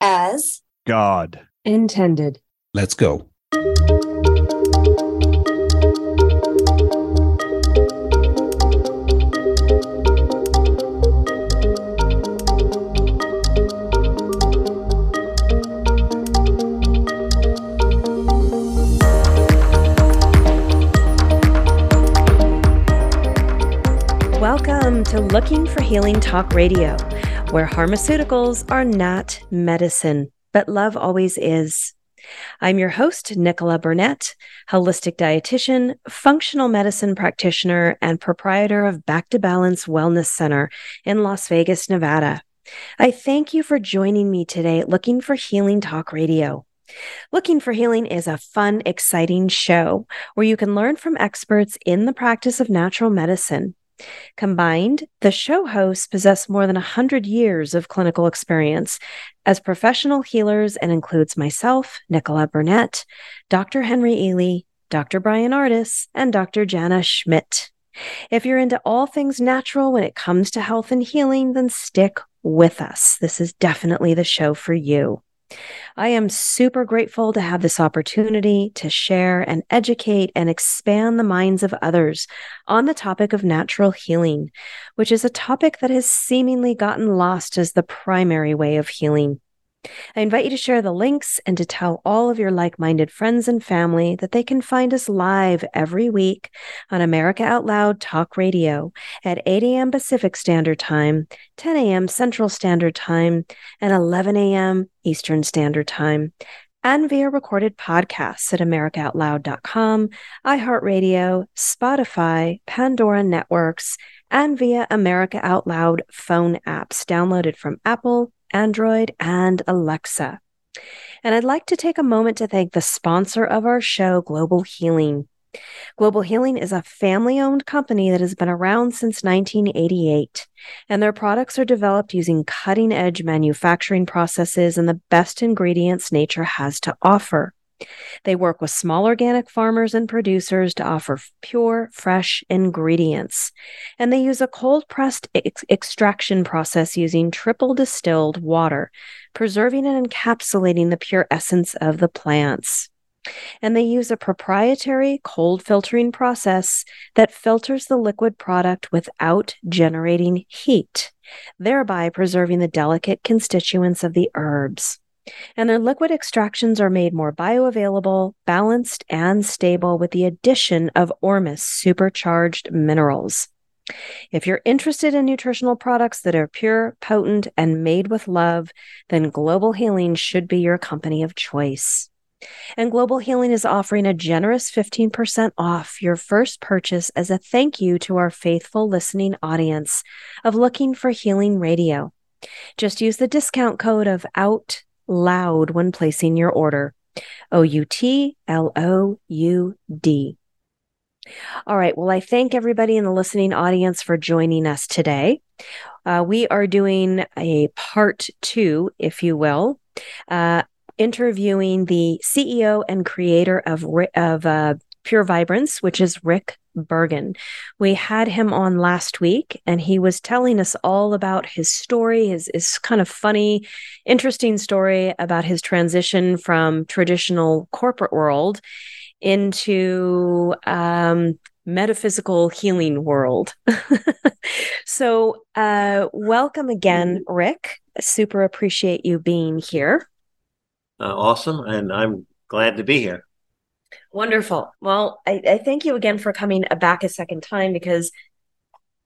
as God intended. Let's go. Welcome to Looking for Healing Talk Radio, where pharmaceuticals are not medicine, but love always is. I'm your host, Nichola Burnett, holistic dietitian, functional medicine practitioner, and proprietor of Back to Balance Wellness Center in Las Vegas, Nevada. I thank you for joining me today Looking for Healing Talk Radio. Looking for Healing is a fun, exciting show where you can learn from experts in the practice of natural medicine. Combined, the show hosts possess more than 100 years of clinical experience as professional healers and includes myself, Nichola Burnett, Dr. Henry Ealy, Dr. Brian Artis, and Dr. Jana Schmidt. If you're into all things natural when it comes to health and healing, then stick with us. This is definitely the show for you. I am super grateful to have this opportunity to share and educate and expand the minds of others on the topic of natural healing, which is a topic that has seemingly gotten lost as the primary way of healing. I invite you to share the links and to tell all of your like minded friends and family that they can find us live every week on America Out Loud Talk Radio at 8 a.m. Pacific Standard Time, 10 a.m. Central Standard Time, and 11 a.m. Eastern Standard Time. And via recorded podcasts at AmericaOutloud.com, iHeartRadio, Spotify, Pandora Networks, and via America Out Loud phone apps downloaded from Apple, Android, and Alexa. And I'd like to take a moment to thank the sponsor of our show, Global Healing. Global Healing is a family owned company that has been around since 1988, and their products are developed using cutting edge manufacturing processes and the best ingredients nature has to offer. They work with small organic farmers and producers to offer pure, fresh ingredients. And they use a cold pressed ex- extraction process using triple distilled water, preserving and encapsulating the pure essence of the plants. And they use a proprietary cold filtering process that filters the liquid product without generating heat, thereby preserving the delicate constituents of the herbs and their liquid extractions are made more bioavailable, balanced, and stable with the addition of Ormus supercharged minerals. If you're interested in nutritional products that are pure, potent, and made with love, then Global Healing should be your company of choice. And Global Healing is offering a generous 15% off your first purchase as a thank you to our faithful listening audience of Looking for Healing Radio. Just use the discount code of OUT loud when placing your order. O U T L O U D. All right. Well, I thank everybody in the listening audience for joining us today. Uh, we are doing a part two, if you will, uh, interviewing the CEO and creator of of uh, Pure Vibranz, which is Rick Bergen. We had him on last week and he was telling us all about his story, his, his kind of funny, interesting story about his transition from traditional corporate world into um, metaphysical healing world. so, uh, welcome again, Rick. Super appreciate you being here. Uh, awesome. And I'm glad to be here. Wonderful. Well, I, I thank you again for coming back a second time because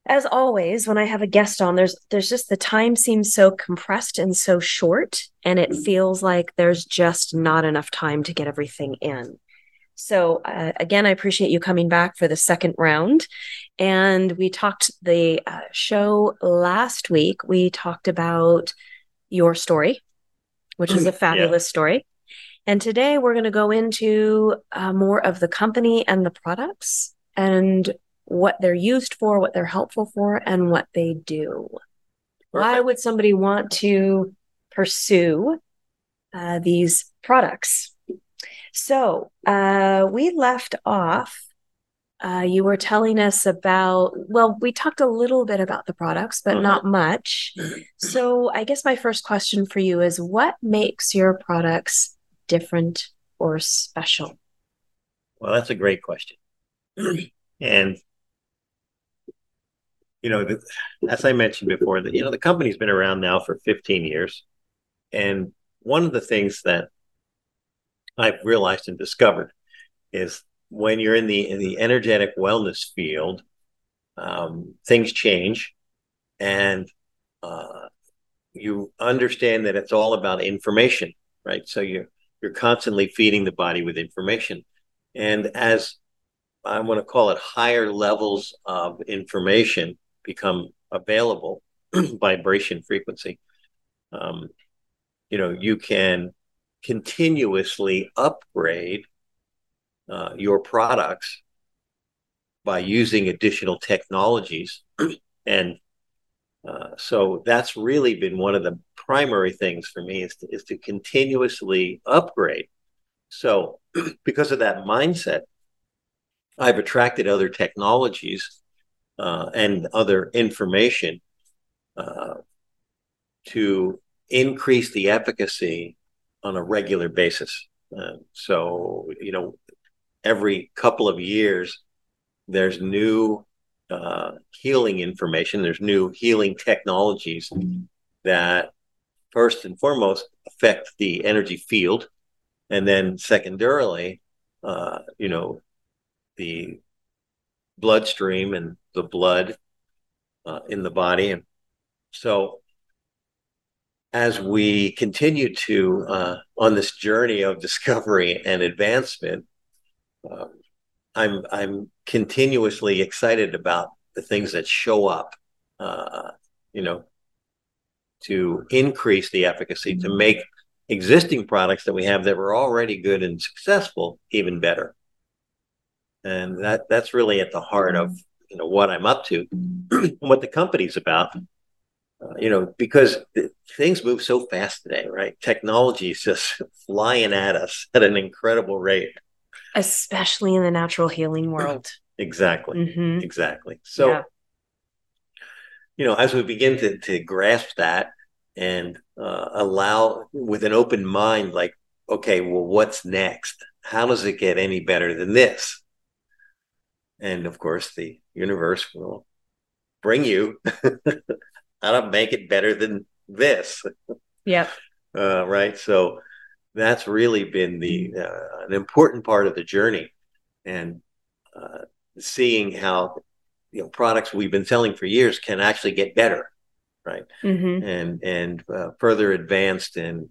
as always when i have a guest on there's there's just the time seems so compressed and so short and it feels like there's just not enough time to get everything in. So uh, again i appreciate you coming back for the second round. And we talked the uh, show last week we talked about your story which is a fabulous yeah. story and today we're going to go into uh, more of the company and the products and what they're used for, what they're helpful for, and what they do. Perfect. Why would somebody want to pursue uh, these products? So uh, we left off uh, you were telling us about, well, we talked a little bit about the products, but uh-huh. not much. So, I guess my first question for you is what makes your products different or special? Well, that's a great question. and, you know, the, as I mentioned before, that, you know, the company's been around now for 15 years. And one of the things that I've realized and discovered is when you're in the in the energetic wellness field, um, things change, and uh, you understand that it's all about information, right? So you're you're constantly feeding the body with information, and as I want to call it higher levels of information become available, vibration frequency. Um, you know, you can continuously upgrade uh, your products by using additional technologies. and uh, so that's really been one of the primary things for me is to, is to continuously upgrade. So because of that mindset, I've attracted other technologies uh, and other information uh, to increase the efficacy on a regular basis. Uh, so, you know, every couple of years, there's new uh, healing information, there's new healing technologies that first and foremost affect the energy field. And then secondarily, uh, you know, the bloodstream and the blood uh, in the body. And so as we continue to uh, on this journey of discovery and advancement, uh, I'm I'm continuously excited about the things that show up, uh, you know, to increase the efficacy to make existing products that we have that were already good and successful even better. And that that's really at the heart of you know what I'm up to, and what the company's about uh, you know, because things move so fast today, right? Technology is just flying at us at an incredible rate, especially in the natural healing world. exactly, mm-hmm. exactly. So, yeah. you know, as we begin to to grasp that and uh, allow with an open mind, like, okay, well, what's next? How does it get any better than this? And of course, the universe will bring you how to make it better than this. Yep. Uh, right. So that's really been the uh, an important part of the journey, and uh, seeing how you know products we've been selling for years can actually get better, right? Mm-hmm. And and uh, further advanced in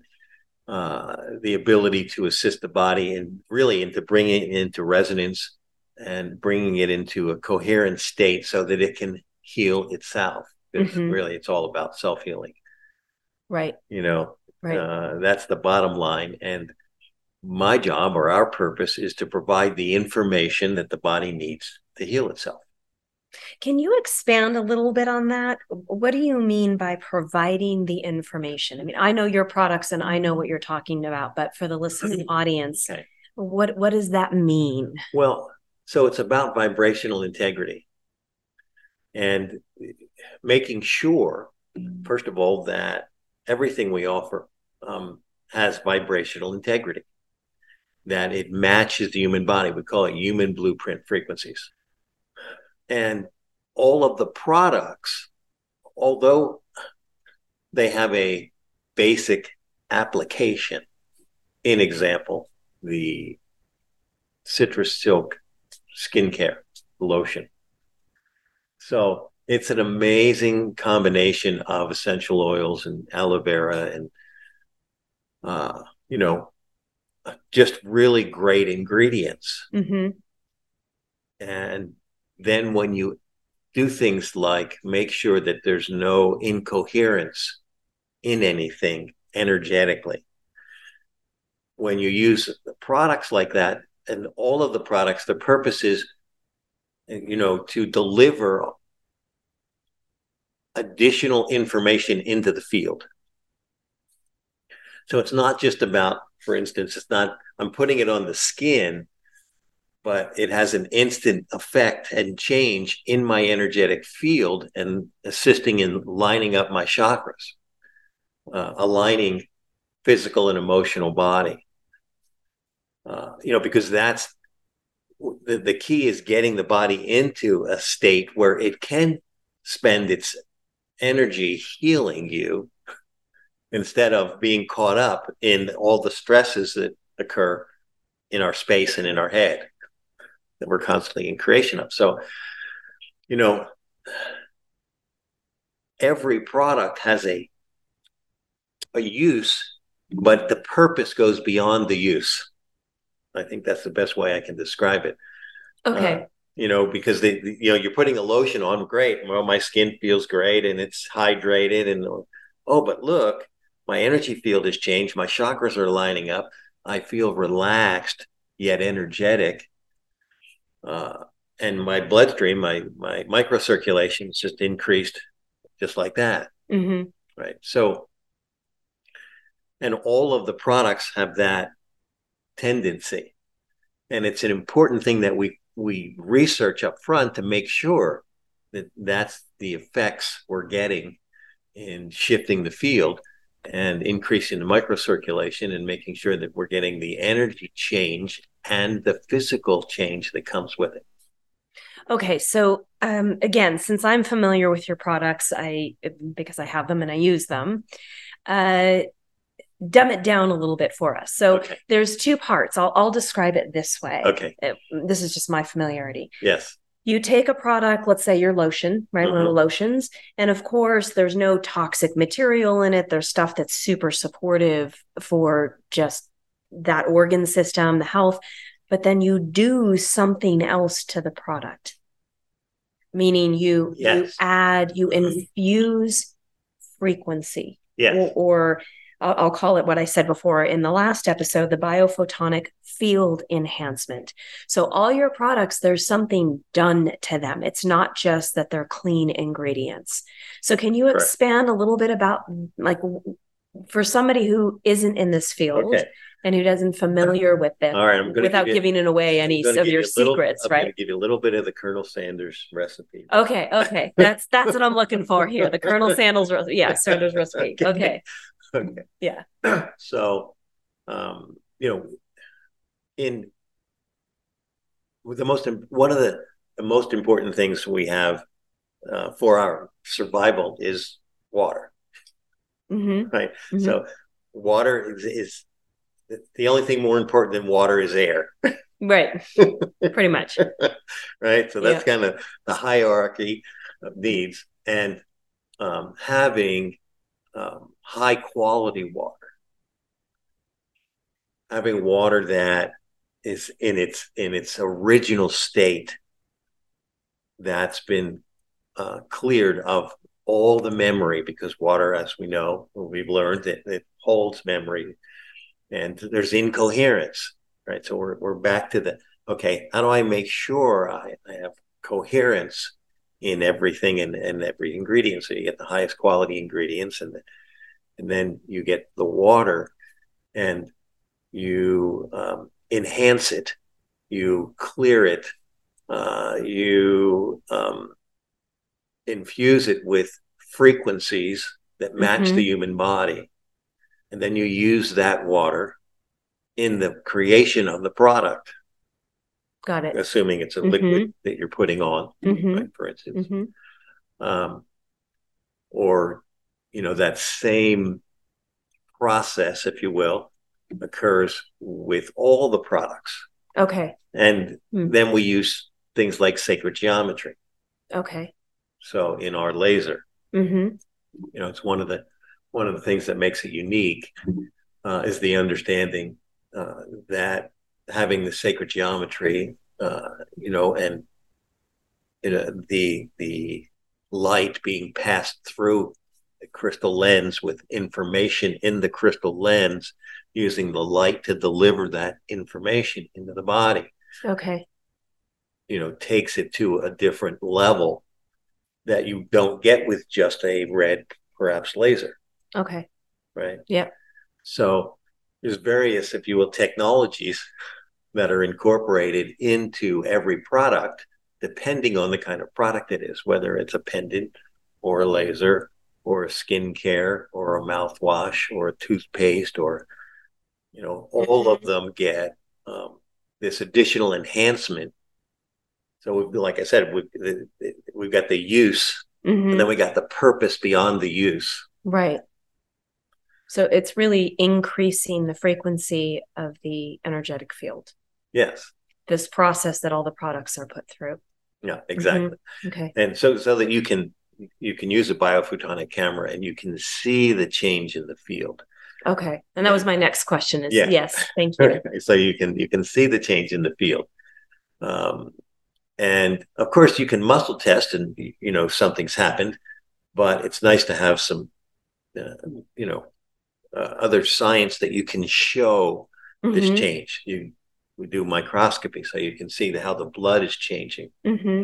uh, the ability to assist the body and really into bringing it into resonance and bringing it into a coherent state so that it can heal itself mm-hmm. really it's all about self healing. Right. You know, right. Uh, that's the bottom line. And my job or our purpose is to provide the information that the body needs to heal itself. Can you expand a little bit on that? What do you mean by providing the information? I mean, I know your products and I know what you're talking about, but for the listening audience, okay. what what does that mean? Well, so it's about vibrational integrity. And making sure, first of all, that everything we offer um, has vibrational integrity, that it matches the human body. We call it human blueprint frequencies. And all of the products, although they have a basic application, in example, the citrus silk skincare lotion. So it's an amazing combination of essential oils and aloe vera and uh, you know just really great ingredients mm-hmm. and then when you do things like make sure that there's no incoherence in anything energetically when you use products like that and all of the products the purpose is you know to deliver additional information into the field. So it's not just about, for instance, it's not, I'm putting it on the skin but it has an instant effect and change in my energetic field and assisting in lining up my chakras, uh, aligning physical and emotional body. Uh, you know, because that's the, the key is getting the body into a state where it can spend its energy healing you instead of being caught up in all the stresses that occur in our space and in our head that we're constantly in creation of. So, you know, every product has a a use, but the purpose goes beyond the use. I think that's the best way I can describe it. Okay. Uh, you know, because they, you know, you're putting a lotion on, great. Well, my skin feels great and it's hydrated, and oh, but look, my energy field has changed. My chakras are lining up. I feel relaxed yet energetic. Uh, and my bloodstream, my my microcirculation is just increased, just like that. Mm-hmm. Right. So, and all of the products have that tendency, and it's an important thing that we we research up front to make sure that that's the effects we're getting in shifting the field and increasing the microcirculation and making sure that we're getting the energy change and the physical change that comes with it. Okay, so um, again, since I'm familiar with your products, I because I have them and I use them, uh, dumb it down a little bit for us. So Okay. there's two parts. I'll I'll describe it this way. Okay. It- this is just my familiarity. Yes. You take a product, let's say your lotion, right? One of the mm-hmm. lotions, and of course, there's no toxic material in it. There's stuff that's super supportive for just that organ system, the health. But then you do something else to the product, meaning you you add, you mm-hmm. infuse frequency Yes. or, or I'll, I'll call it what I said before in the last episode the biophotonic field enhancement. So, all your products, there's something done to them. It's not just that they're clean ingredients. So, can you expand a little bit about, like, for somebody who isn't in this field Okay. and who doesn't familiar with it, All right. I'm going to without giving it away any of your secrets, I'm going right? to give you a little bit of the Colonel Sanders recipe. Okay, okay, that's that's what I'm looking for here. The Colonel Sandals, re- yeah, Sanders recipe. Okay. Okay, Okay. Yeah. so, um, you know, in the most one of the, the most important things we have uh, for our survival is water, hmm right? Mhm. So, water is, is the only thing more important than water is air, right, pretty much. right? So that's kind of the hierarchy of needs, and um, having um, high quality water, having water that is in its in its original state, that's been uh, cleared of all the memory because water, as we know, we've learned that it holds memory, and there's incoherence, right? So we're we're back to the okay. How do I make sure I, I have coherence in everything and, and every ingredient? So you get the highest quality ingredients, and and then you get the water, and you um, enhance it, you clear it, uh, you um, infuse it with frequencies that match Mhm. the human body, and then you use that water in the creation of the product, Got it. assuming it's a liquid that you're putting on, Mhm. right, for instance hmm um, or you know that same process, if you will, occurs with all the products, Okay. and Hmm. then we use things like sacred geometry. Okay. So in our laser, hmm you know, it's one of the one of the things that makes it unique uh, is the understanding uh, that having the sacred geometry, uh, you know, and you know, the the light being passed through the crystal lens with information in the crystal lens, using the light to deliver that information into the body, Okay. you know, takes it to a different level that you don't get with just a red, perhaps laser Okay. right? Yeah. So there's various, if you will, technologies that are incorporated into every product, depending on the kind of product it is, whether it's a pendant or a laser or a skincare or a mouthwash or a toothpaste or, you know, all of them get um, this additional enhancement. So, like I said, we've, we've got the use mm-hmm. and then we got the purpose beyond the use. Right. So it's really increasing the frequency of the energetic field. Yes. This process that all the products are put through. Yeah, exactly. Mm-hmm. Okay. And so so that you can you can use a biophotonic camera and you can see the change in the field. Okay. And that was my next question is yeah. yes, thank you. so you can you can see the change in the field. Um, and of course you can muscle test and you know something's happened, but it's nice to have some uh, you know uh, other science that you can show mm-hmm. this change. You we do microscopy so you can see the, how the blood is changing. Mm-hmm.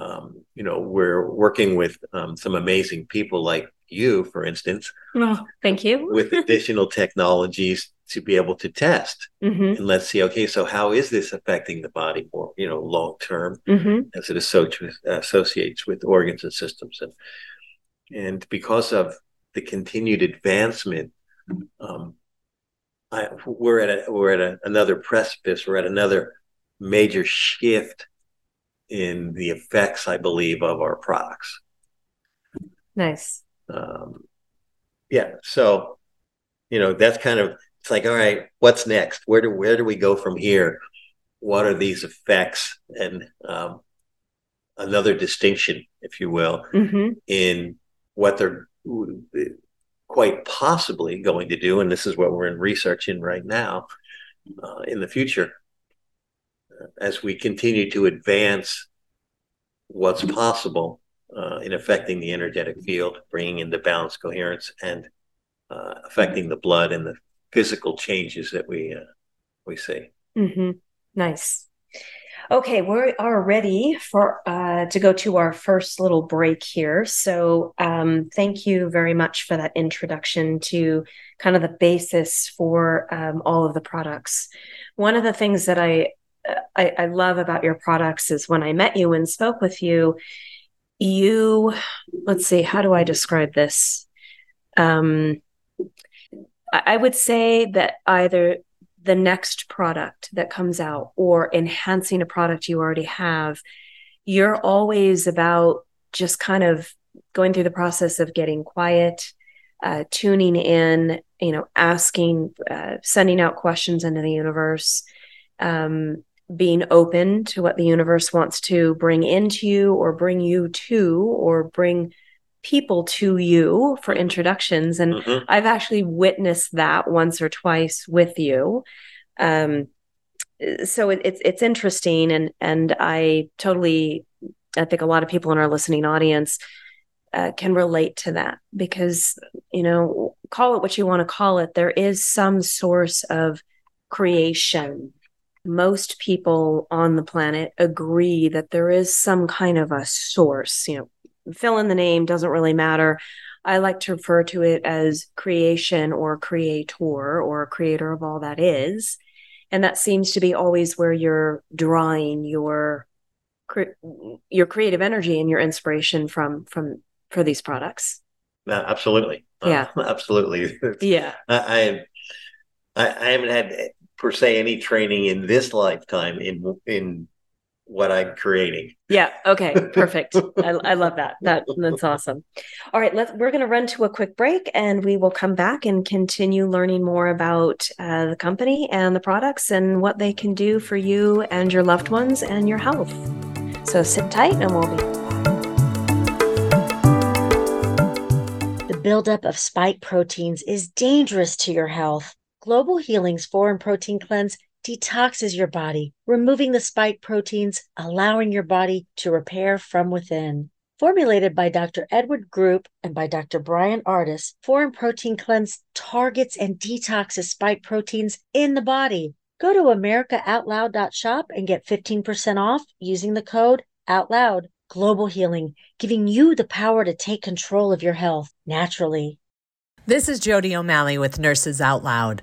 Um, you know, we're working with um, some amazing people like you, for instance. Oh, thank you. with additional technologies to be able to test mm-hmm. and let's see. Okay, so how is this affecting the body more, you know, long term mm-hmm. as it associates associates with organs and systems, and and because of the continued advancement, um, I, we're at a, we're at a, another precipice. We're at another major shift in the effects, I believe, of our products. Nice. Um, yeah. So, you know, that's kind of it's like, all right, what's next? Where do where do we go from here? What are these effects? And um, another distinction, if you will, mm-hmm. in what they're quite possibly going to do, and this is what we're in research in right now, uh, in the future, uh, as we continue to advance what's possible uh, in affecting the energetic field, bringing into balance, coherence, and uh, affecting the blood and the physical changes that we uh, we see. Mm-hmm. Nice. Okay, we are ready for uh, to go to our first little break here. So, um, thank you very much for that introduction to kind of the basis for um, all of the products. One of the things that I, I I love about your products is when I met you and spoke with you, you let's see, how do I describe this? Um, I would say that either the next product that comes out or enhancing a product you already have, you're always about just kind of going through the process of getting quiet, uh, tuning in, you know, asking, uh, sending out questions into the universe, um, being open to what the universe wants to bring into you or bring you to or bring people to you for introductions and mm-hmm. i've actually witnessed that once or twice with you um, so it, it's it's interesting and and i totally i think a lot of people in our listening audience uh, can relate to that because you know call it what you want to call it there is some source of creation most people on the planet agree that there is some kind of a source you know fill in the name doesn't really matter. I like to refer to it as creation or creator or creator of all that is. And that seems to be always where you're drawing your your creative energy and your inspiration from from for these products. Uh, absolutely. Yeah. Uh, absolutely. yeah. I, I I haven't had per se any training in this lifetime in in what I'm creating. Yeah. Okay. Perfect. I, I, love that. That that's awesome. All right. Let's. We're going to run to a quick break, and we will come back and continue learning more about uh, the company and the products and what they can do for you and your loved ones and your health. So sit tight, and we'll be. The buildup of spike proteins is dangerous to your health. Global Healing's Foreign Protein Cleanse detoxes your body, removing the spike proteins, allowing your body to repair from within. Formulated by Dr. Edward Group and by Dr. Brian Artis, Foreign Protein Cleanse targets and detoxes spike proteins in the body. Go to americaoutloud.shop and get 15% off using the code OUTLOUD. Global Healing, giving you the power to take control of your health naturally. This is Jody O'Malley with Nurses Out Loud.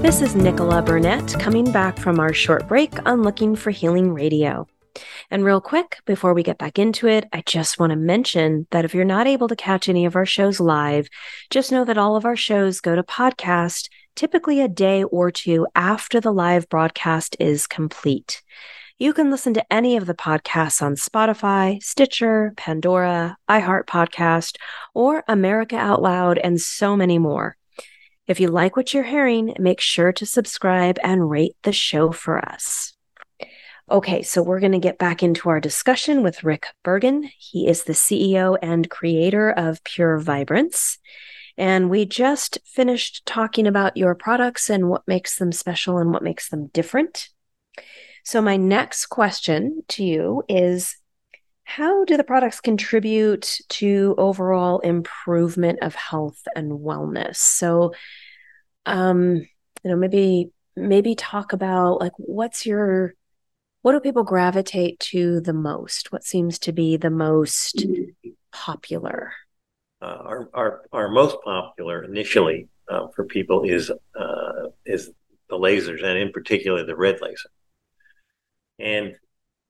This is Nichola Burnett coming back from our short break on Looking for Healing Radio. And real quick, before we get back into it, I just want to mention that if you're not able to catch any of our shows live, just know that all of our shows go to podcast typically a day or two after the live broadcast is complete. You can listen to any of the podcasts on Spotify, Stitcher, Pandora, iHeart Podcast, or America Out Loud, and so many more. If you like what you're hearing, make sure to subscribe and rate the show for us. Okay, so we're going to get back into our discussion with Rick Bergen. He is the CEO and creator of Pure Vibranz. And we just finished talking about your products and what makes them special and what makes them different. So, my next question to you is How do the products contribute to overall improvement of health and wellness? So, um, you know, maybe maybe talk about like what's your what do people gravitate to the most? What seems to be the most popular? Uh, our, our our most popular initially uh, for people is uh, is the lasers, and in particular the red laser. And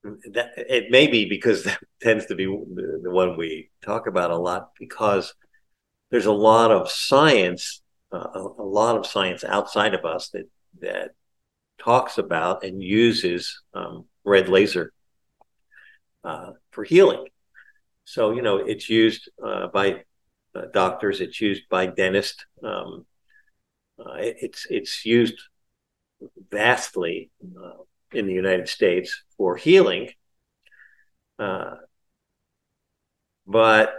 that it may be because that tends to be the, one we talk about a lot because there's a lot of science uh, a, a, lot of science outside of us that that talks about and uses um, red laser uh, for healing. So you know it's used uh, by uh, doctors, it's used by dentists. Um, uh, it, it's it's used vastly uh, in the United States for healing, but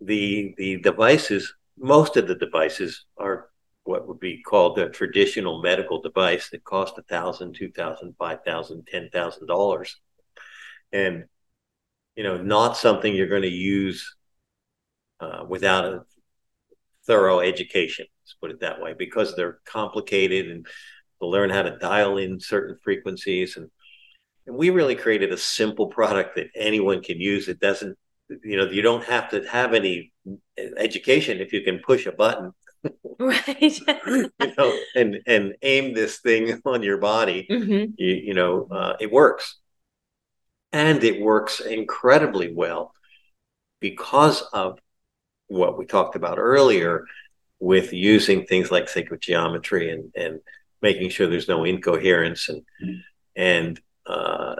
the the devices most of the devices are what would be called a traditional medical device that cost a thousand, two thousand, five thousand, ten thousand dollars, and you know, not something you're going to use uh, without a thorough education. Let's put it that way, because they're complicated and to learn how to dial in certain frequencies and and we really created a simple product that anyone can use. It doesn't you know you don't have to have any education if you can push a button right you know and and aim this thing on your body mm-hmm. you, you know uh, it works and it works incredibly well because of what we talked about earlier with using things like sacred geometry and and making sure there's no incoherence and mm-hmm. and uh,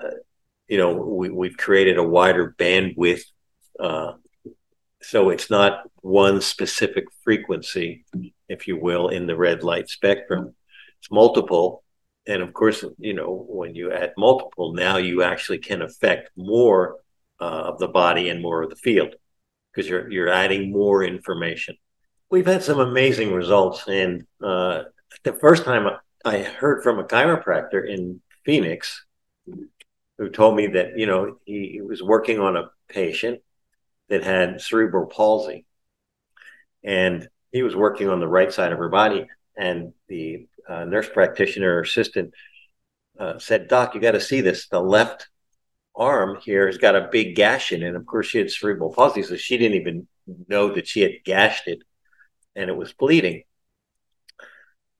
you know we, we've created a wider bandwidth uh, so it's not one specific frequency, if you will, in the red light spectrum. It's multiple. And of course, you know, when you add multiple, now you actually can affect more uh, of the body and more of the field because you're you're adding more information. We've had some amazing results, and uh, the first time I heard from a chiropractor in Phoenix who told me that you know he was working on a patient that had cerebral palsy. And he was working on the right side of her body. And the uh, nurse practitioner assistant uh, said, Doc, you got to see this. The left arm here has got a big gash in it. And of course, she had cerebral palsy, so she didn't even know that she had gashed it and it was bleeding.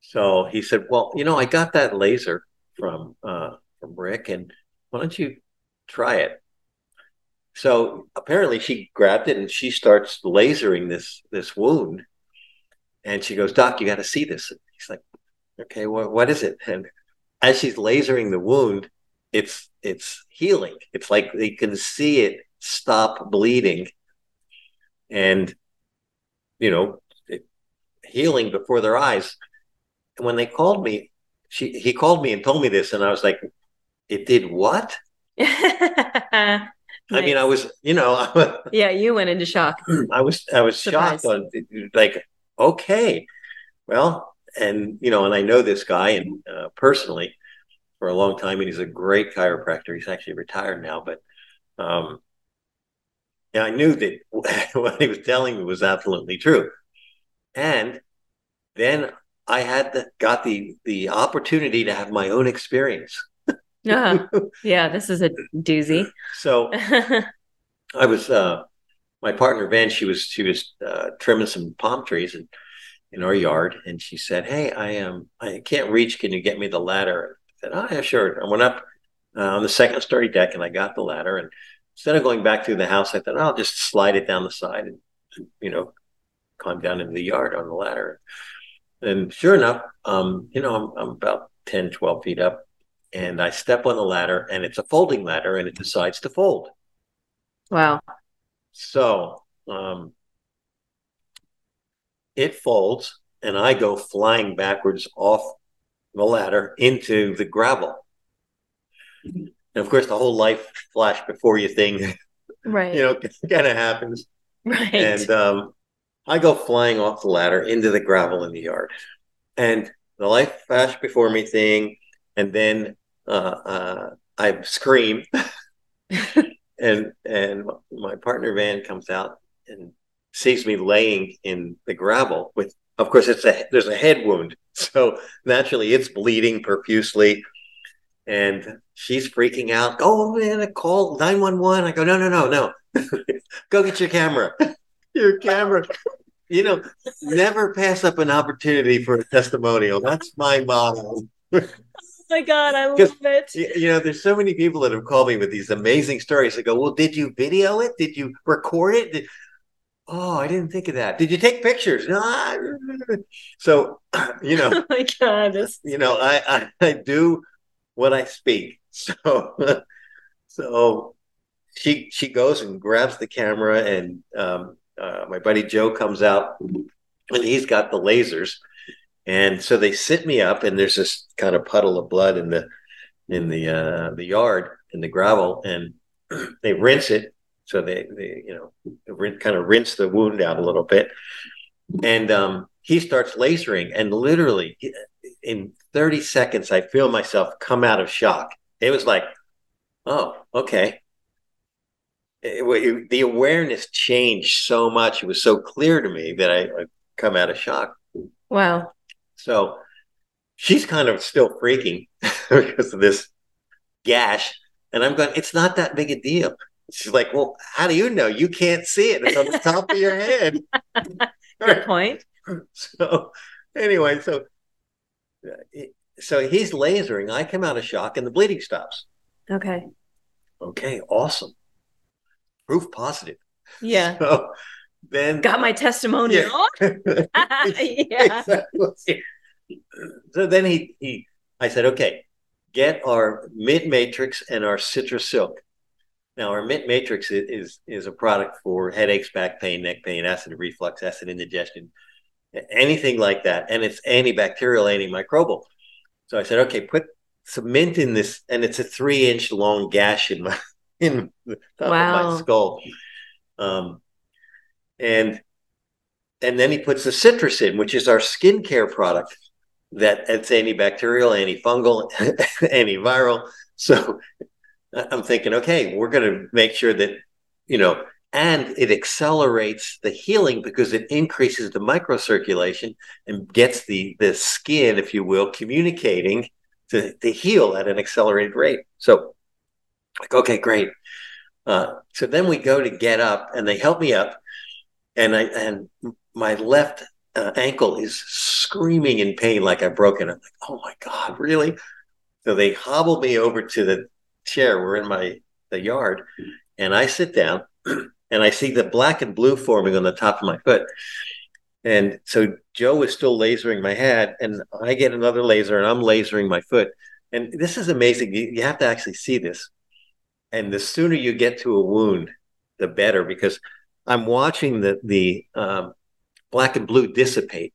So he said, Well, you know, I got that laser from uh, from Rick, and why don't you try it? So apparently she grabbed it and she starts lasering this this wound. And she goes, Doc, you got to see this. And he's like, Okay, well, what is it? And as she's lasering the wound, it's it's healing. It's like they can see it stop bleeding, and you know, it, healing before their eyes. And when they called me, she he called me and told me this, and I was like, "It did what?" nice. I mean, I was, you know, yeah, you went into shock. I was, I was Surprise. shocked on, like, okay, well, and you know, and I know this guy and uh, personally, for a long time, and he's a great chiropractor. He's actually retired now, but um, yeah, I knew that what he was telling me was absolutely true. And then I had the, got the the opportunity to have my own experience. Uh, yeah, this is a doozy. So I was uh, my partner Van. She was she was uh, trimming some palm trees and in our yard, and she said, "Hey, I am um, I can't reach. Can you get me the ladder?" And I said, "Oh yeah, sure." I went up uh, on the second story deck and I got the ladder. And instead of going back through the house, I thought, oh, I'll just slide it down the side and, you know, climb down into the yard on the ladder. And sure enough, um, you know, I'm, I'm about 10, 12 feet up and I step on the ladder and it's a folding ladder and it decides to fold. Wow. So um, it folds and I go flying backwards off the ladder into the gravel. And of course, the whole life flash before you thing, right? You know, kind of happens, right? And um, I go flying off the ladder into the gravel in the yard, and the life flash before me thing, and then uh, uh, I scream, and and my partner Van comes out and sees me laying in the gravel with of course, it's a there's a head wound, so naturally it's bleeding profusely, and she's freaking out. Oh man, call nine one one. I go, no, no, no, no. go get your camera. your camera. You know, never pass up an opportunity for a testimonial. That's my motto. Oh my god, I love it. You know, there's so many people that have called me with these amazing stories. I go, well, did you video it? Did you record it? Did, Oh, I didn't think of that. Did you take pictures? No. So, you know, oh my God, you know, I, I, I do what I speak. So, so she she goes and grabs the camera, and um, uh, my buddy Joe comes out, and he's got the lasers, and so they sit me up, and there's this kind of puddle of blood in the in the uh, the yard in the gravel, and they rinse it so they, they you know, kind of rinse the wound out a little bit. And um, he starts lasering, and literally in 30 seconds, I feel myself come out of shock. It was like, oh, okay. It, it, the awareness changed so much. It was so clear to me that I, I come out of shock. Wow. So she's kind of still freaking because of this gash. And I'm going, it's not that big a deal. She's like, well, how do you know? You can't see it. It's on the top of your head. Good point. So anyway, so uh, so he's lasering. I come out of shock and the bleeding stops. Okay. Okay, awesome. Proof positive. Yeah. So then got my testimonial. Yeah. yeah. Exactly. So then he he I said, okay, get our mint matrix and our citrus silk. Now, our Mint Matrix is, is, a product for headaches, back pain, neck pain, acid reflux, acid indigestion, anything like that, and it's antibacterial, antimicrobial. So I said, okay, put some mint in this, and it's a three inch long gash in my in the top wow. of my skull. Um, and and then he puts the citrus in, which is our skincare product that it's antibacterial, antifungal, antiviral. So I'm thinking, okay, we're going to make sure that, you know, and it accelerates the healing because it increases the microcirculation and gets the the skin, if you will, communicating to, to heal at an accelerated rate. So Like, okay, great. Uh, so then we go to get up, and they help me up, and I and my left uh, ankle is screaming in pain, like I've broken it. I'm like, oh my god, really? So they hobble me over to the chair. We're in my the yard, and I sit down, and I see the black and blue forming on the top of my foot. And so Joe is still lasering my head, and I get another laser, and I'm lasering my foot. And this is amazing. You, you have to actually see this. And the sooner you get to a wound, the better, because I'm watching the the um, black and blue dissipate.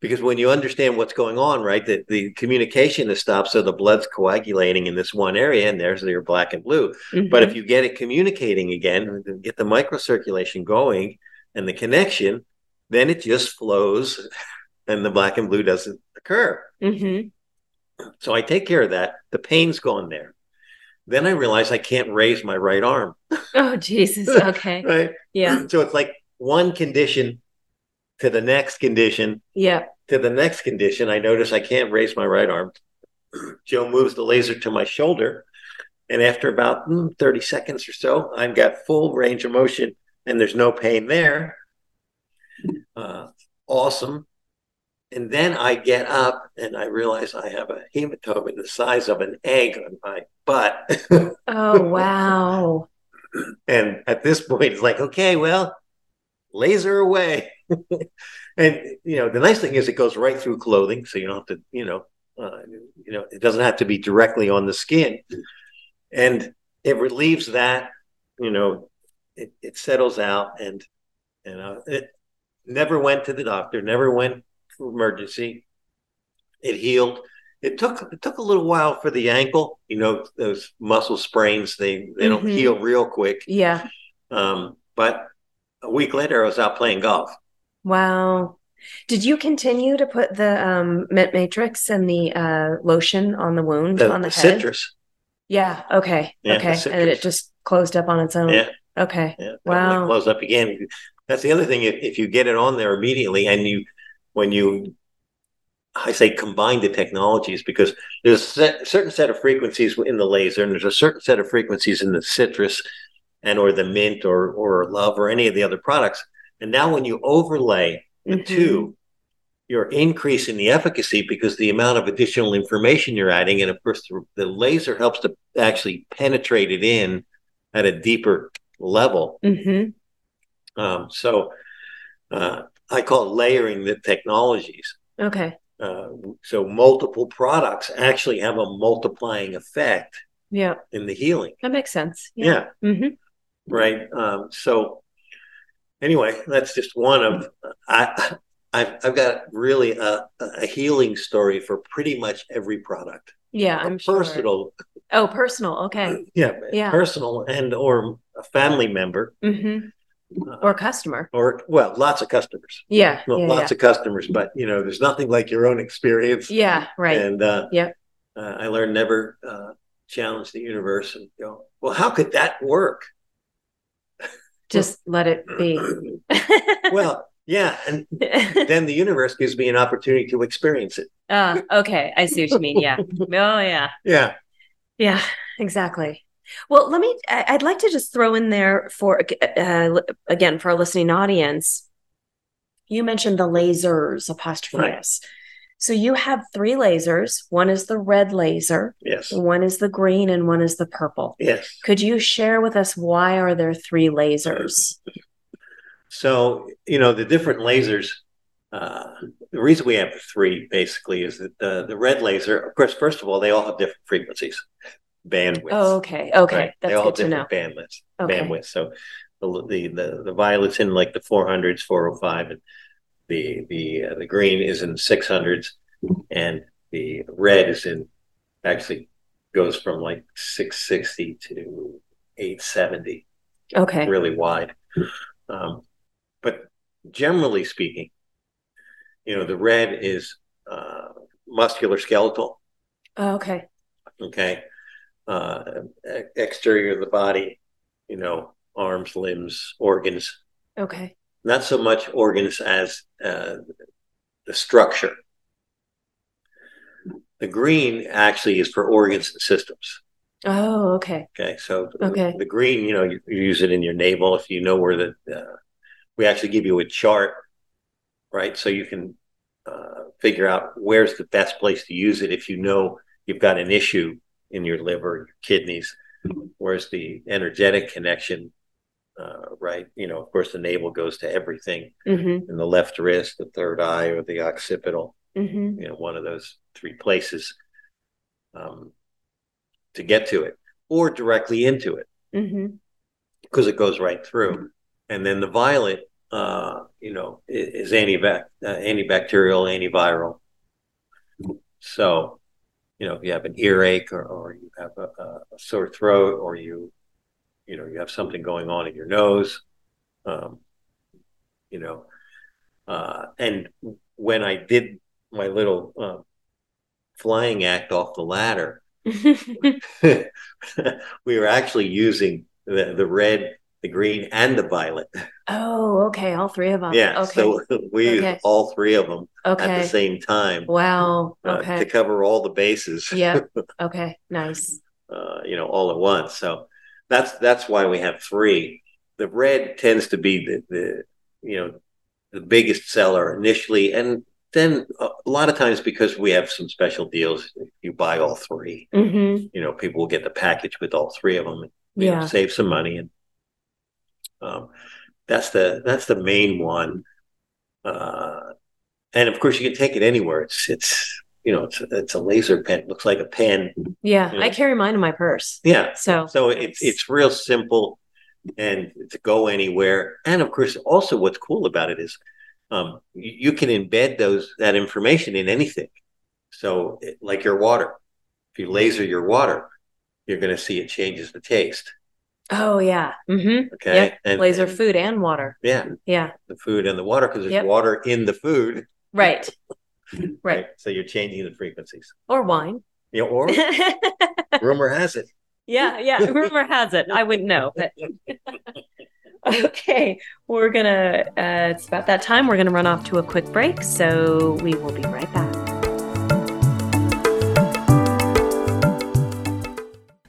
Because when you understand what's going on, right, that the communication is stopped, so the blood's coagulating in this one area, and there's your black and blue. Mm-hmm. But if you get it communicating again, get the microcirculation going and the connection, then it just flows, and the black and blue doesn't occur. Mm-hmm. So I take care of that. The pain's gone there. Then I realize I can't raise my right arm. Oh Jesus! Okay. right. Yeah. So it's like one condition to the next condition. Yeah. To the next condition, I notice I can't raise my right arm. Joe moves the laser to my shoulder. And after about mm, 30 seconds or so, I've got full range of motion and there's no pain there. Uh, awesome. And then I get up and I realize I have a hematoma the size of an egg on my butt. oh, wow. and at this point, it's like, okay, well, laser away. and you know, the nice thing is it goes right through clothing, so you don't have to, you know, uh, you know, it doesn't have to be directly on the skin, and it relieves that. You know, it, it settles out, and and uh, it never went to the doctor, never went emergency. It healed. It took it took a little while for the ankle. You know, those muscle sprains they they don't mm-hmm. heal real quick. Yeah. Um, but a week later, I was out playing golf. Wow. Did you continue to put the um, mint matrix and the uh, lotion on the wound the, on the, the head? citrus? Yeah. Okay. Yeah, okay. And it just closed up on its own. Yeah. Okay. Yeah. Wow. Close up again. That's the other thing. If, if you get it on there immediately, and you, when you, I say combine the technologies because there's a set, certain set of frequencies in the laser, and there's a certain set of frequencies in the citrus, and or the mint or or love or any of the other products and now when you overlay the mm-hmm. two, you're increasing the efficacy because the amount of additional information you're adding, and of course the, the laser helps to actually penetrate it in at a deeper level. Mm-hmm. Um, so uh, I call it layering the technologies. Okay. Uh, so multiple products actually have a multiplying effect. Yeah. In the healing. That makes sense. Yeah. yeah. Mm-hmm. Right. Um, so anyway, that's just one of I. I've, I've got really a, a healing story for pretty much every product. Yeah, I'm personal. Sure. Oh, personal. Okay. Yeah, yeah. personal and or a family member. Mm-hmm. Or customer. Or well, lots of customers. Yeah, well, yeah lots yeah. of customers, but you know, there's nothing like your own experience. Yeah, right. And uh, yeah, uh, I learned never uh, challenge the universe and go, well, how could that work? just let it be. well, yeah, and then the universe gives me an opportunity to experience it. Uh, okay, I see what you mean. Yeah. Oh, yeah. Yeah. Yeah. Exactly. Well, let me. I'd like to just throw in there for uh, again for our listening audience. You mentioned the lasers apostrophe right. So you have three lasers. One is the red laser. Yes. One is the green and one is the purple. Yes. Could you share with us why are there three lasers? So, you know, the different lasers, uh, the reason we have three basically is that the, the red laser, of course, first of all, they all have different frequencies, bandwidth. Oh, okay. Okay. Right? That's they all good to know. different bandwidths. Okay. Bandwidth. So the, the, the, the violet's in like the 400s, 405, and the the uh, the green is in 600s, and the red is in actually goes from like 660 to 870. Okay. Really wide. Um, but generally speaking, you know, the red is uh, muscular skeletal. Oh, okay. Okay. Uh, exterior of the body, you know, arms, limbs, organs. Okay not so much organs as uh, the structure. The green actually is for organs and systems. Oh, okay. Okay, so Okay. the green, you know, you, you use it in your navel if you know where the. Uh, we actually give you a chart, right? So you can uh, figure out where's the best place to use it if you know you've got an issue in your liver, your kidneys. Where's the energetic connection, uh, right? You know, of course, the navel goes to everything, Mm-hmm. and the left wrist, the third eye, or the occipital. Mm-hmm. You know, one of those three places um, to get to it, or directly into it Mm-hmm. because it goes right through. And then the violet, uh, you know, is antibac- uh, antibacterial, antiviral. So, you know, if you have an earache or, or you have a, a sore throat or you, you know, you have something going on in your nose, um, you know, uh, and when I did my little uh, flying act off the ladder, we were actually using the, the red, the green, and the violet. oh, okay. All three of them. Yeah. Okay. So we Okay. all three of them at the same time Wow. uh, Okay. to cover all the bases. Yeah. Okay. Nice. Uh, you know, all at once. So that's that's why we have three. The red tends to be the, the you know the biggest seller initially, and then a lot of times because we have some special deals, you buy all three. Mm-hmm. You know, people will get the package with all three of them. And, you know, save some money and um, that's the that's the main one uh, and of course you can take it anywhere it's it's you know it's it's a laser pen it looks like a pen Yeah. Yeah. I carry mine in my purse. yeah So. so it's it's real simple and to go anywhere and of course also what's cool about it is um, you, you can embed those that information in anything so like your water if you laser your water you're going to see it changes the taste Oh yeah. Mm-hmm. okay Yep. and, Laser and- food and water. yeah Yeah. the food and the water because there's Yep. water in the food. Right. Right. So you're changing the frequencies. Or wine. You know, or rumor has it. yeah. Yeah. Rumor has it. I wouldn't know, but. Okay, we're gonna, uh, it's about that time. We're gonna run off to a quick break, so we will be right back.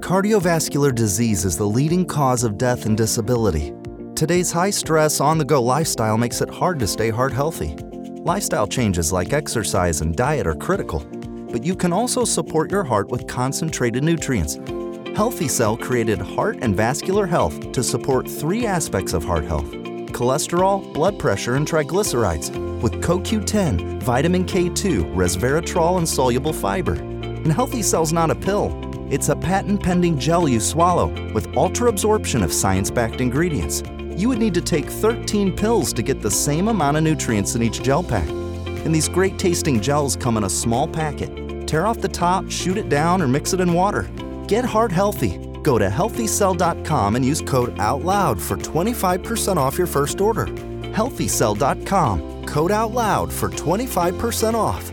Cardiovascular disease is the leading cause of death and disability. Today's high stress, on the go lifestyle makes it hard to stay heart healthy. Lifestyle changes like exercise and diet are critical, but you can also support your heart with concentrated nutrients. Healthy Cell created Heart and Vascular Health to support three aspects of heart health cholesterol, blood pressure, and triglycerides with CoQ10, vitamin K2, resveratrol, and soluble fiber. And Healthy Cell's not a pill. It's a patent pending gel you swallow with ultra absorption of science backed ingredients. You would need to take 13 pills to get the same amount of nutrients in each gel pack. And these great tasting gels come in a small packet. Tear off the top, shoot it down, or mix it in water. Get heart healthy. Go to healthycell.com and use code OUTLOUD for 25% off your first order. Healthycell.com, code OUTLOUD for 25% off.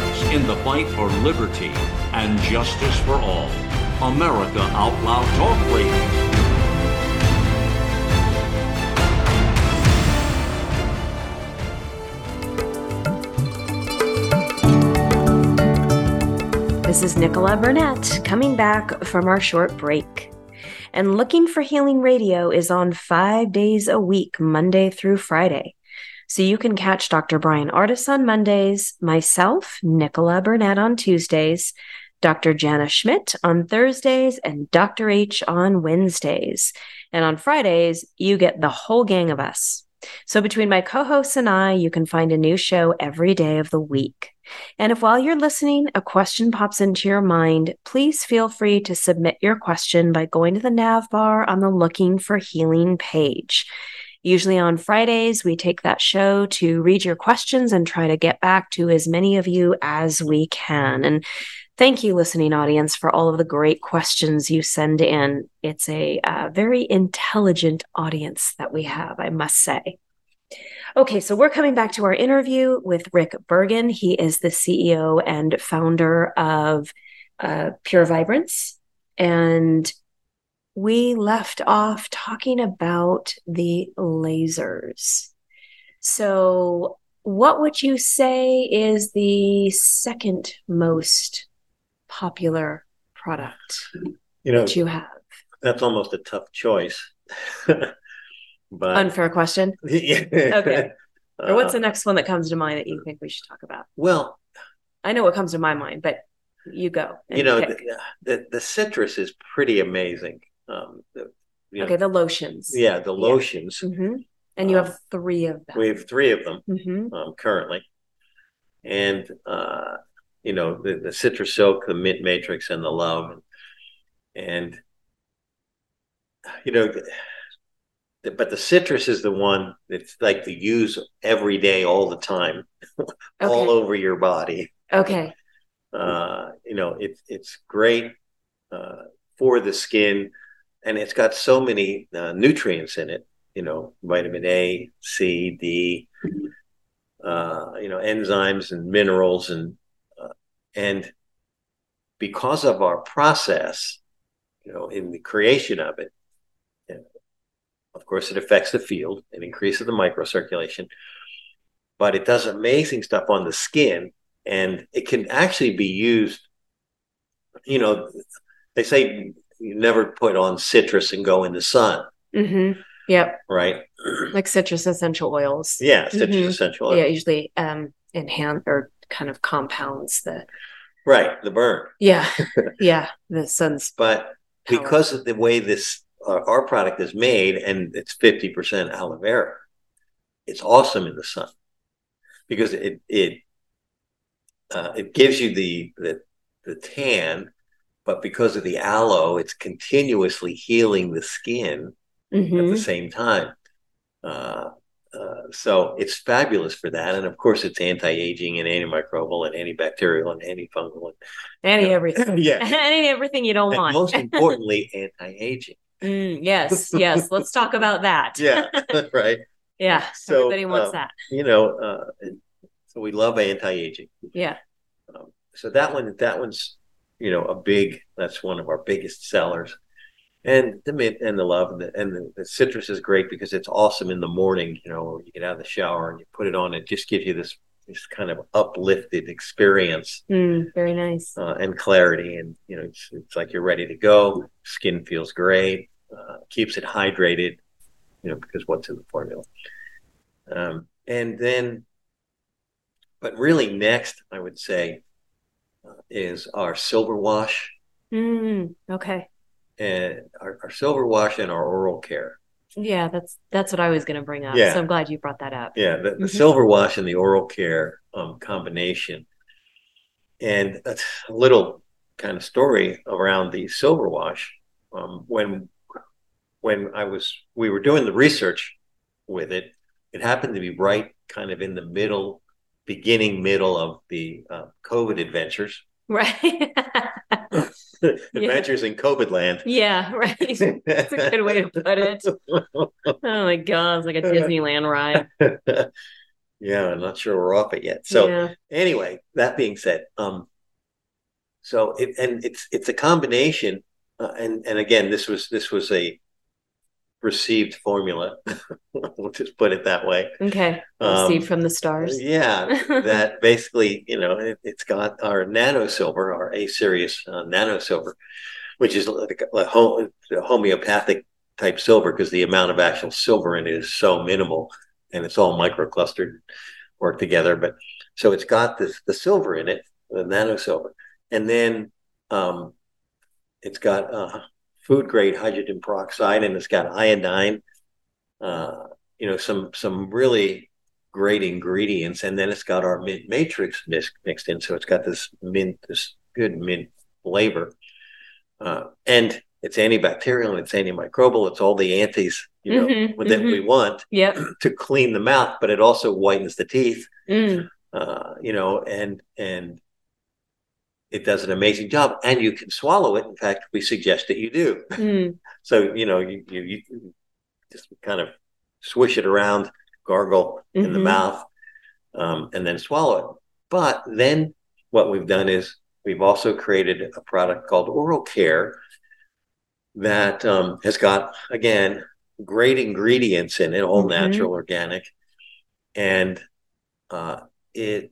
in the fight for liberty and justice for all. America Out Loud Talk Radio. This is Nichola Burnett coming back from our short break. And Looking for Healing Radio is on five days a week, Monday through Friday. So you can catch Dr. Bryan Ardis on Mondays, myself, Nichola Burnett on Tuesdays, Dr. Jana Schmidt on Thursdays, and Dr. H on Wednesdays. And on Fridays, you get the whole gang of us. So between my co hosts and I, you can find a new show every day of the week. And if while you're listening, a question pops into your mind, please feel free to submit your question by going to the nav bar on the Looking for Healing page. Usually on Fridays, we take that show to read your questions and try to get back to as many of you as we can. And thank you, listening audience, for all of the great questions you send in. It's a uh, very intelligent audience that we have, I must say. Okay, so we're coming back to our interview with Rick Bergen. He is the CEO and founder of uh, Pure Vibranz. And we left off talking about the lasers. So, what would you say is the second most popular product You know, that you have? that's almost a tough choice. but Unfair question. yeah. Okay. Or what's Uh, the next one that comes to mind that you think we should talk about? well, I know what comes to my mind, but you go. you know, the, the the citrus is pretty amazing. Um, the, you know, okay, the lotions. yeah, the lotions. hmm And you Uh, have three of them. We have three of them hmm um, currently, and uh, you know the, the citrus silk, the mint matrix, and the love, and you know, the, but the citrus is the one that's like to use every day, all the time, all over your body. Okay. Uh, you know, it's it's great uh, for the skin, and it's got so many uh, nutrients in it. You know, vitamin A, C, D. Uh, you know, enzymes and minerals, and uh, and because of our process, you know, in the creation of it, of course, it affects the field. It increases the microcirculation, but it does amazing stuff on the skin and it can actually be used you know they say you never put on citrus and go in the sun hmm Yep. right Like citrus essential oils. yeah citrus Mhm. essential oil. Yeah, usually um enhance or kind of compounds the right the burn yeah. yeah. The sun's but power. because of the way this uh, our product is made and it's 50% aloe vera it's awesome in the sun because it it uh, it gives you the, the the tan but because of the aloe it's continuously healing the skin at Mhm. the same time. Uh, uh, so it's fabulous for that, and of course, it's anti-aging and antimicrobial and antibacterial and antifungal. And any everything. yeah, Any everything you don't and want. most importantly, anti-aging. Mm, yes, yes. Let's talk about that. Yeah, right. yeah. So, Everybody wants um, that. You know, uh, so we love anti-aging. Yeah. Um, so that one, that one's you know a big. That's one of our biggest sellers. And the mint and the love and the, and the, the citrus is great because it's awesome in the morning. You know, you get out of the shower and you put it on. It just gives you this this kind of uplifted experience Mm, very nice. uh, and clarity. And you know, it's, it's like you're ready to go. Skin feels great. Uh, keeps it hydrated. You know, because what's in the formula. Um, and then, but really, next I would say is our silver wash Mm, okay. and our, our silver wash and our oral care. Yeah, that's that's what I was going to bring up. Yeah. So I'm glad you brought that up. Yeah, the, the Mhm. silver wash and the oral care um, combination. And a little kind of story around the silver wash. Um, when when I was we were doing the research with it, it happened to be right kind of in the middle, beginning middle of the uh, COVID adventures, Right. adventures in COVID land. yeah, right. That's a good way to put it. Oh my god, it's like a Disneyland ride. yeah, I'm not sure we're off it yet. So yeah. anyway, that being said, um, so it and it's it's a combination uh, and and again, this was this was a received formula. we'll just put it that way. Okay. Um, Received from the stars. Yeah, that basically, you know, it, has got our nano silver, our A series uh, nano silver, which is like a, a homeopathic type silver because the amount of actual silver in it is so minimal and it's all microclustered work together. But so it's got this the silver in it, the nano silver, and then um, it's got uh, food grade hydrogen peroxide and it's got iodine, uh, you know, some some really great ingredients, and then it's got our mint matrix mix, mixed in, so it's got this mint, this good mint flavor, uh, and it's antibacterial, it's antimicrobial, it's all the antis, you know, mm-hmm, that mm-hmm. we want yep. to clean the mouth, but it also whitens the teeth, mm. uh, you know, and and it does an amazing job and you can swallow it in fact we suggest that you do mm. so you know you, you, you, just kind of swish it around gargle mm-hmm. in the mm-hmm. mouth um, and then swallow it but then what we've done is we've also created a product called oral care that um, has got again great ingredients in it all mm-hmm. natural organic and uh, it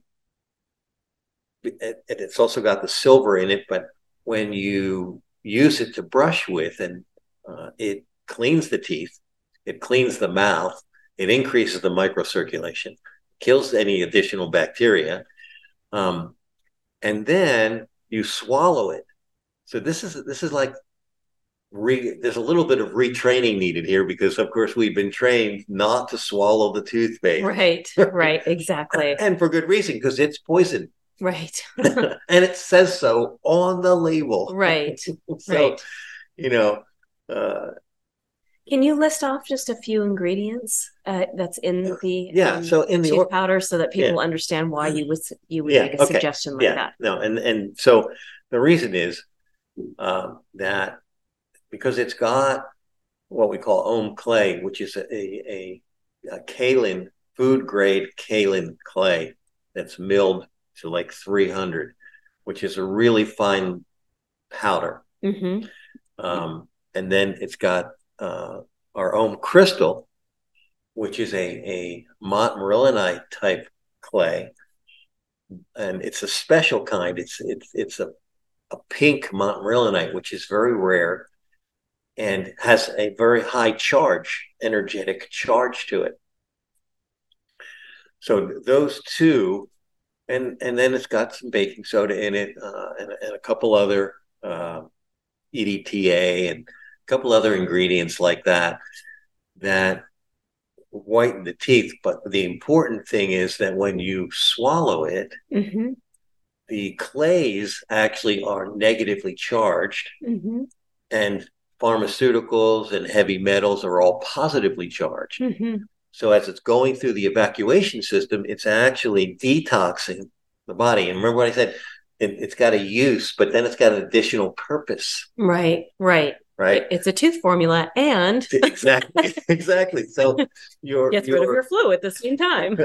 it's also got the silver in it, but when you use it to brush with and uh, it cleans the teeth, it cleans the mouth, it increases the microcirculation, kills any additional bacteria, um, and then you swallow it. So this is this is like re, there's a little bit of retraining needed here because of course we've been trained not to swallow the toothpaste. Right, right, exactly. and for good reason because it's poison. Right. and it says so on the label. Right. so, right. you know, uh, can you list off just a few ingredients uh, that's in the yeah? Um, so in the or- powder, so that people yeah. understand why you would you would yeah, make a okay. suggestion like yeah. that. No, and and so the reason is um, that because it's got what we call ohm clay, which is a a, a kaolin food grade kaolin clay that's milled to like 300, which is a really fine powder. Mm-hmm. Um, and then it's got uh, our own crystal, which is a, a montmorillonite type clay. And it's a special kind. It's it's it's a, a pink montmorillonite, which is very rare and has a very high charge, energetic charge to it. So those two and and then it's got some baking soda in it uh, and, and, a couple other uh, EDTA and a couple other ingredients like that that whiten the teeth. But the important thing is that when you swallow it, mm-hmm. the clays actually are negatively charged, mm-hmm. and pharmaceuticals and heavy metals are all positively charged. Mm-hmm. So as it's going through the evacuation system, it's actually detoxing the body. And remember what I said? It, has got a use, but then it's got an additional purpose. Right, right, right. It's a tooth formula, and exactly, exactly. So you're gets rid of your flu at the same time.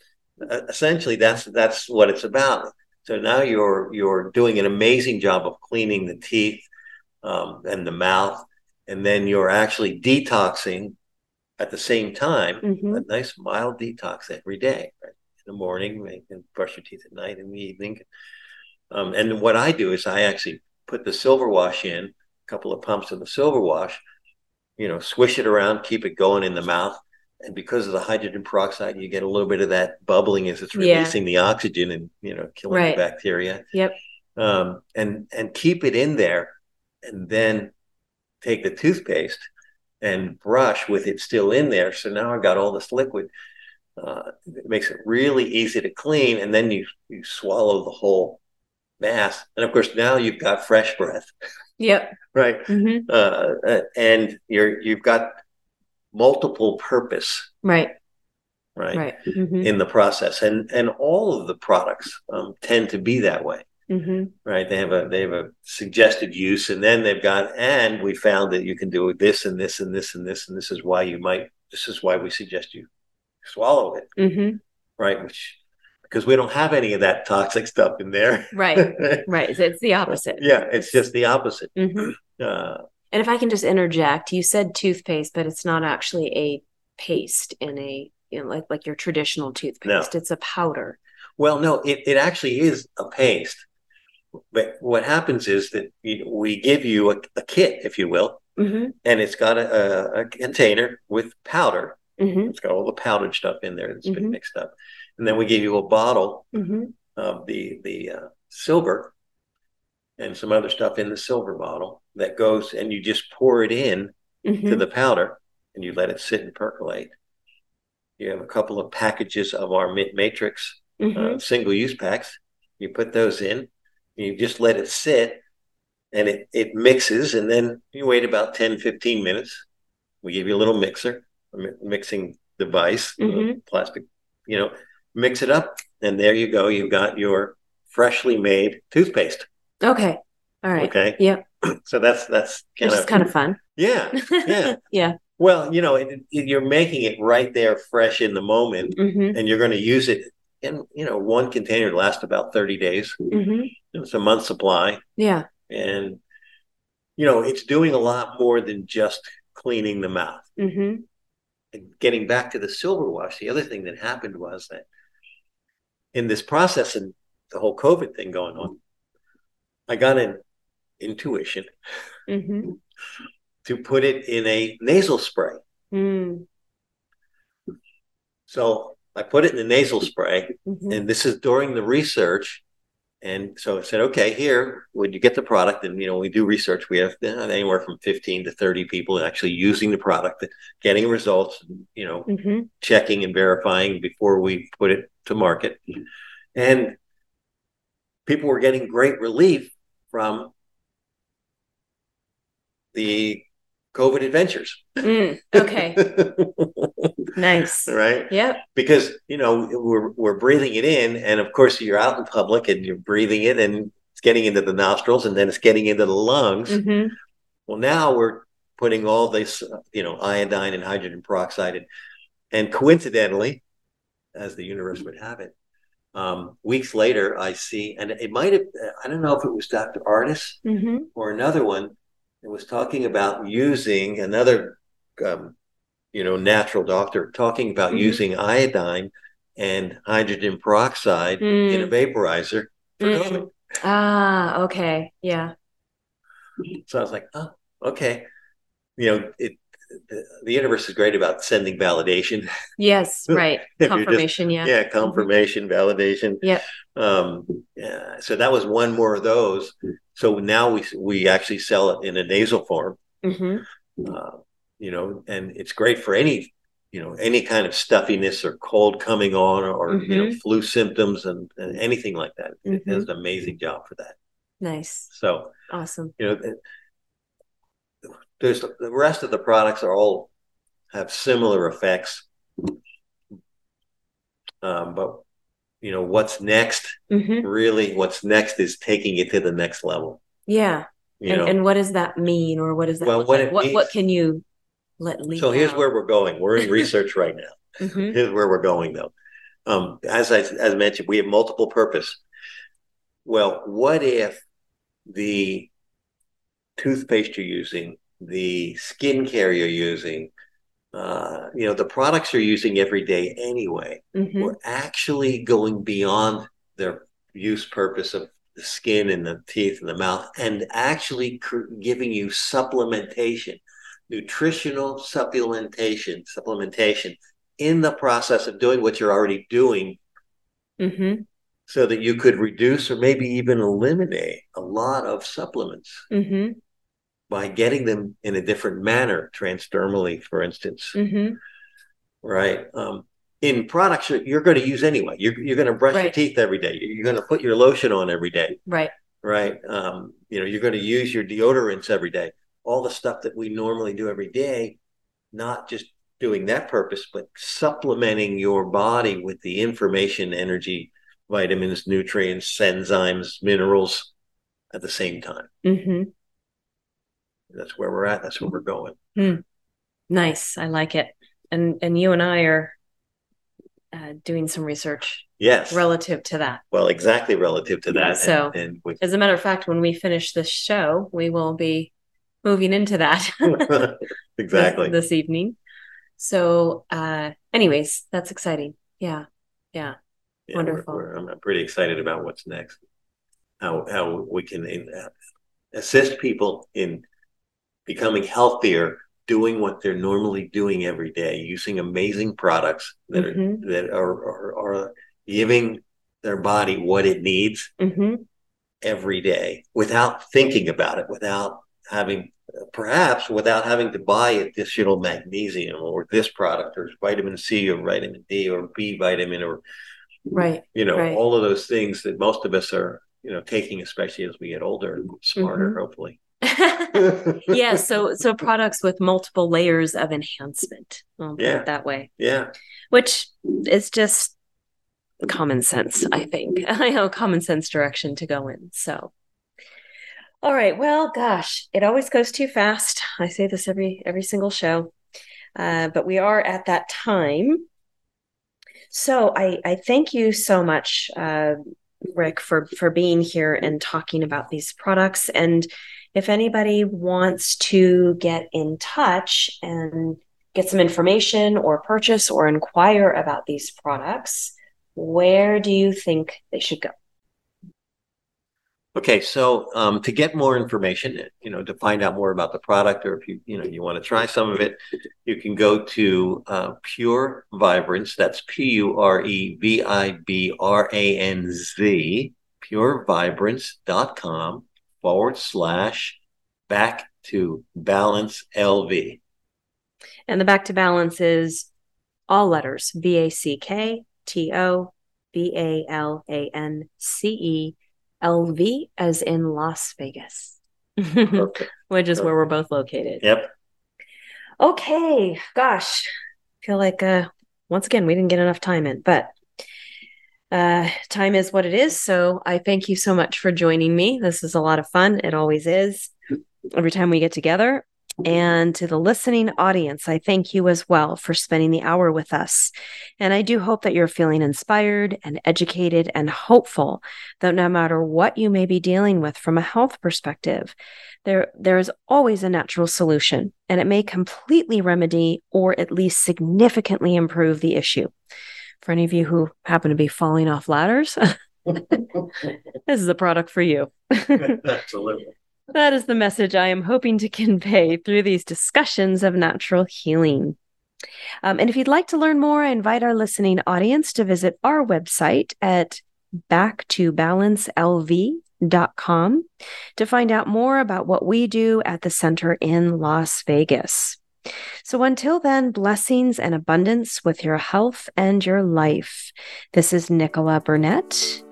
essentially, that's that's what it's about. So now you're you're doing an amazing job of cleaning the teeth um, and the mouth, and then you're actually detoxing at the same time, mm-hmm. a nice mild detox every day, right? In the morning, and brush your teeth at night in the evening. Um, and what I do is I actually put the silver wash in, a couple of pumps of the silver wash, you know, swish it around, keep it going in the mouth. And because of the hydrogen peroxide, you get a little bit of that bubbling as it's releasing yeah. the oxygen and you know killing right. the bacteria. Yep. Um, and and keep it in there, and then take the toothpaste and brush with it still in there. So now I've got all this liquid. Uh, it makes it really easy to clean, and then you you swallow the whole mass, and of course now you've got fresh breath. Yep. right. Mm-hmm. Uh, uh, and you're you've got multiple purpose. Right. Right. Right. Mm-hmm. In the process, and and all of the products um, tend to be that way. Mm-hmm. Right. They have a they have a suggested use, and then they've got and we found that you can do this and this and this and this and this is why you might this is why we suggest you swallow it. Mm-hmm. Right. Which because we don't have any of that toxic stuff in there. Right. right. So It's the opposite. yeah, it's just the opposite. Mm-hmm. Uh, And if I can just interject, you said toothpaste, but it's not actually a paste in a you know, like like your traditional toothpaste. It's a powder. well, no, it, it actually is a paste. But what happens is that we give you a, a kit, if you will, Mm-hmm. and it's got a, a, a container with powder. Mm-hmm. It's got all the powdered stuff in there that's been Mhm. mixed up. And then we give you a bottle Mm-hmm. of the the uh, silver and some other stuff in the silver bottle that goes and you just pour it in Mm-hmm. to the powder and you let it sit and percolate. You have a couple of packages of our Ma- matrix Mm-hmm. uh, single use packs. You put those in, you just let it sit and it, it mixes and then you wait about 10, 15 minutes. We give you a little mixer, a mi- mixing device, Mhm. plastic, you know, mix it up and there you go. You've got your freshly made toothpaste. Okay. All right. Okay. Yep. So that's, that's kind Which of, kind of fun. yeah. Yeah. yeah. Well, you know, it, it- you're making it right there, fresh in the moment, Mm-hmm. and you're going to use it. And you know, one container lasts about thirty days. Mm-hmm. It's a month supply, Yeah. and you know, it's doing a lot more than just cleaning the mouth. Mm-hmm. And getting back to the silver wash, the other thing that happened was that in this process and the whole COVID thing going on, I got an intuition Mm-hmm. to put it in a nasal spray. Mm-hmm. So I put it in the nasal spray, Mm-hmm. and this is during the research. And so I said, okay, here, when you get the product, and you know, we do research, we have uh, anywhere from 15 to 30 people actually using the product, getting results, you know, Mm-hmm. checking and verifying before we put it to market. And people were getting great relief from the COVID adventures. Mm. Okay. nice. right? Yep. because you know we're we're breathing it in, and of course you're out in public and you're breathing it, and it's getting into the nostrils, and then it's getting into the lungs. Mm-hmm. Well, now we're putting all this, you know, iodine and hydrogen peroxide, in. and coincidentally, as the universe would have it, um, weeks later, I see, and it might have, I don't know if it was Dr. Ardis Mm-hmm. or another one that was talking about using another, um, you know, natural doctor talking about Mhm. using iodine and hydrogen peroxide in a vaporizer for Mm. COVID. Ah, okay. Yeah. So I was like, oh, okay. You know, it, the, the universe is great about sending validation. Yes, right. You're just- Confirmation, yeah. Yeah, confirmation, validation. Yep. Um, yeah, so that was one more of those. So now we we actually sell it in a nasal form. Mm-hmm. uh, you know, and it's great for any, you know, any kind of stuffiness or cold coming on or, you know, flu symptoms and, and anything like that. It Mhm. does an amazing job for that. Nice. So, Awesome. you know, there's the rest of the products are all have similar effects. Um, but you know, what's next? Mm-hmm. Really, what's next is taking it to the next level. Yeah. You and, know, and what does that mean or what does that Well, what like? it what what can you let leak so here's out? where we're going. We're in research right now. Mhm. here's where we're going though. Um, as I as mentioned, we have multiple purpose. Well, what if the toothpaste you're using, the skincare you're using, uh, you know, the products you're using every day anyway, Mhm. were actually going beyond their use purpose of the skin and the teeth and the mouth and actually cr- giving you supplementation, nutritional supplementation, supplementation in the process of doing what you're already doing Mhm. so that you could reduce or maybe even eliminate a lot of supplements Mhm. by getting them in a different manner, transdermally, for instance, Mhm. right? Um, in products you're, you're going to use anyway. You're, you're going to brush your teeth every day. You're going to put your lotion on every day, Right. right? Um, you know, you're going to use your deodorants every day. All the stuff that we normally do every day, not just doing that purpose, but supplementing your body with the information, energy, vitamins, nutrients, enzymes, minerals at the same time. Mhm. That's where we're at. That's where we're going. Nice. I like it. And and you and I are uh, doing some research Yes. relative to that. well, exactly relative to that. So- and, and with, As a matter of fact, when we finish this show, we will be moving into that exactly this, this evening. So, uh, anyways, that's exciting. Yeah. Yeah. Yeah, Wonderful. We're, we're, I'm pretty excited about what's next. How how we can in, uh, assist people in becoming healthier, doing what they're normally doing every day, using amazing products that Mhm. are that are, are are giving their body what it needs hmm every day without thinking about it, without having perhaps without having to buy additional magnesium or this product or vitamin C or vitamin D or B vitamin or Right. you know Right. all of those things that most of us are you know taking especially as we get older and smarter Mm-hmm. hopefully yeah. So, so products with multiple layers of enhancement. I'll put Yeah. it that way, yeah which is just common sense, I think. I know common sense direction to go in. So, all right. Well, gosh, it always goes too fast. I say this every every single show, uh, but we are at that time. So I I thank you so much, uh, Rick, for for being here and talking about these products. And if anybody wants to get in touch and get some information or purchase or inquire about these products, where do you think they should go? Okay so um, to get more information you know to find out more about the product or if you you know you want to try some of it you can go to uh, Pure Vibranz. That's p-u-r-e-v-i-b-r-a-n-z purevibranz.com forward slash back to balance lv And the back to balance is all letters B A C K T O B A L A N C E L V, as in Las Vegas, which is where we're both located. yep Okay, gosh, I feel like uh, once again we didn't get enough time in, but uh, time is what it is. So I thank you so much for joining me. This is a lot of fun. It always is every time we get together. And to the listening audience, I thank you as well for spending the hour with us. And I do hope that you're feeling inspired and educated and hopeful that no matter what you may be dealing with from a health perspective, there, there is always a natural solution, and it may completely remedy or at least significantly improve the issue. For any of you who happen to be falling off ladders, this is a product for you. absolutely That is the message I am hoping to convey through these discussions of natural healing. Um, and if you'd like to learn more, I invite our listening audience to visit our website at backtobalancelv.com to find out more about what we do at the center in Las Vegas. So until then, blessings and abundance with your health and your life. This is Nichola Burnett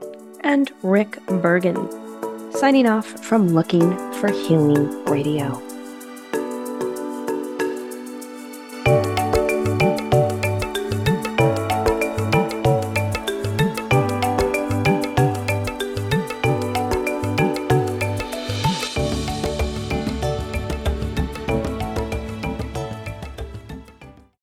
and Rick Bergen signing off from Looking for Healing Radio.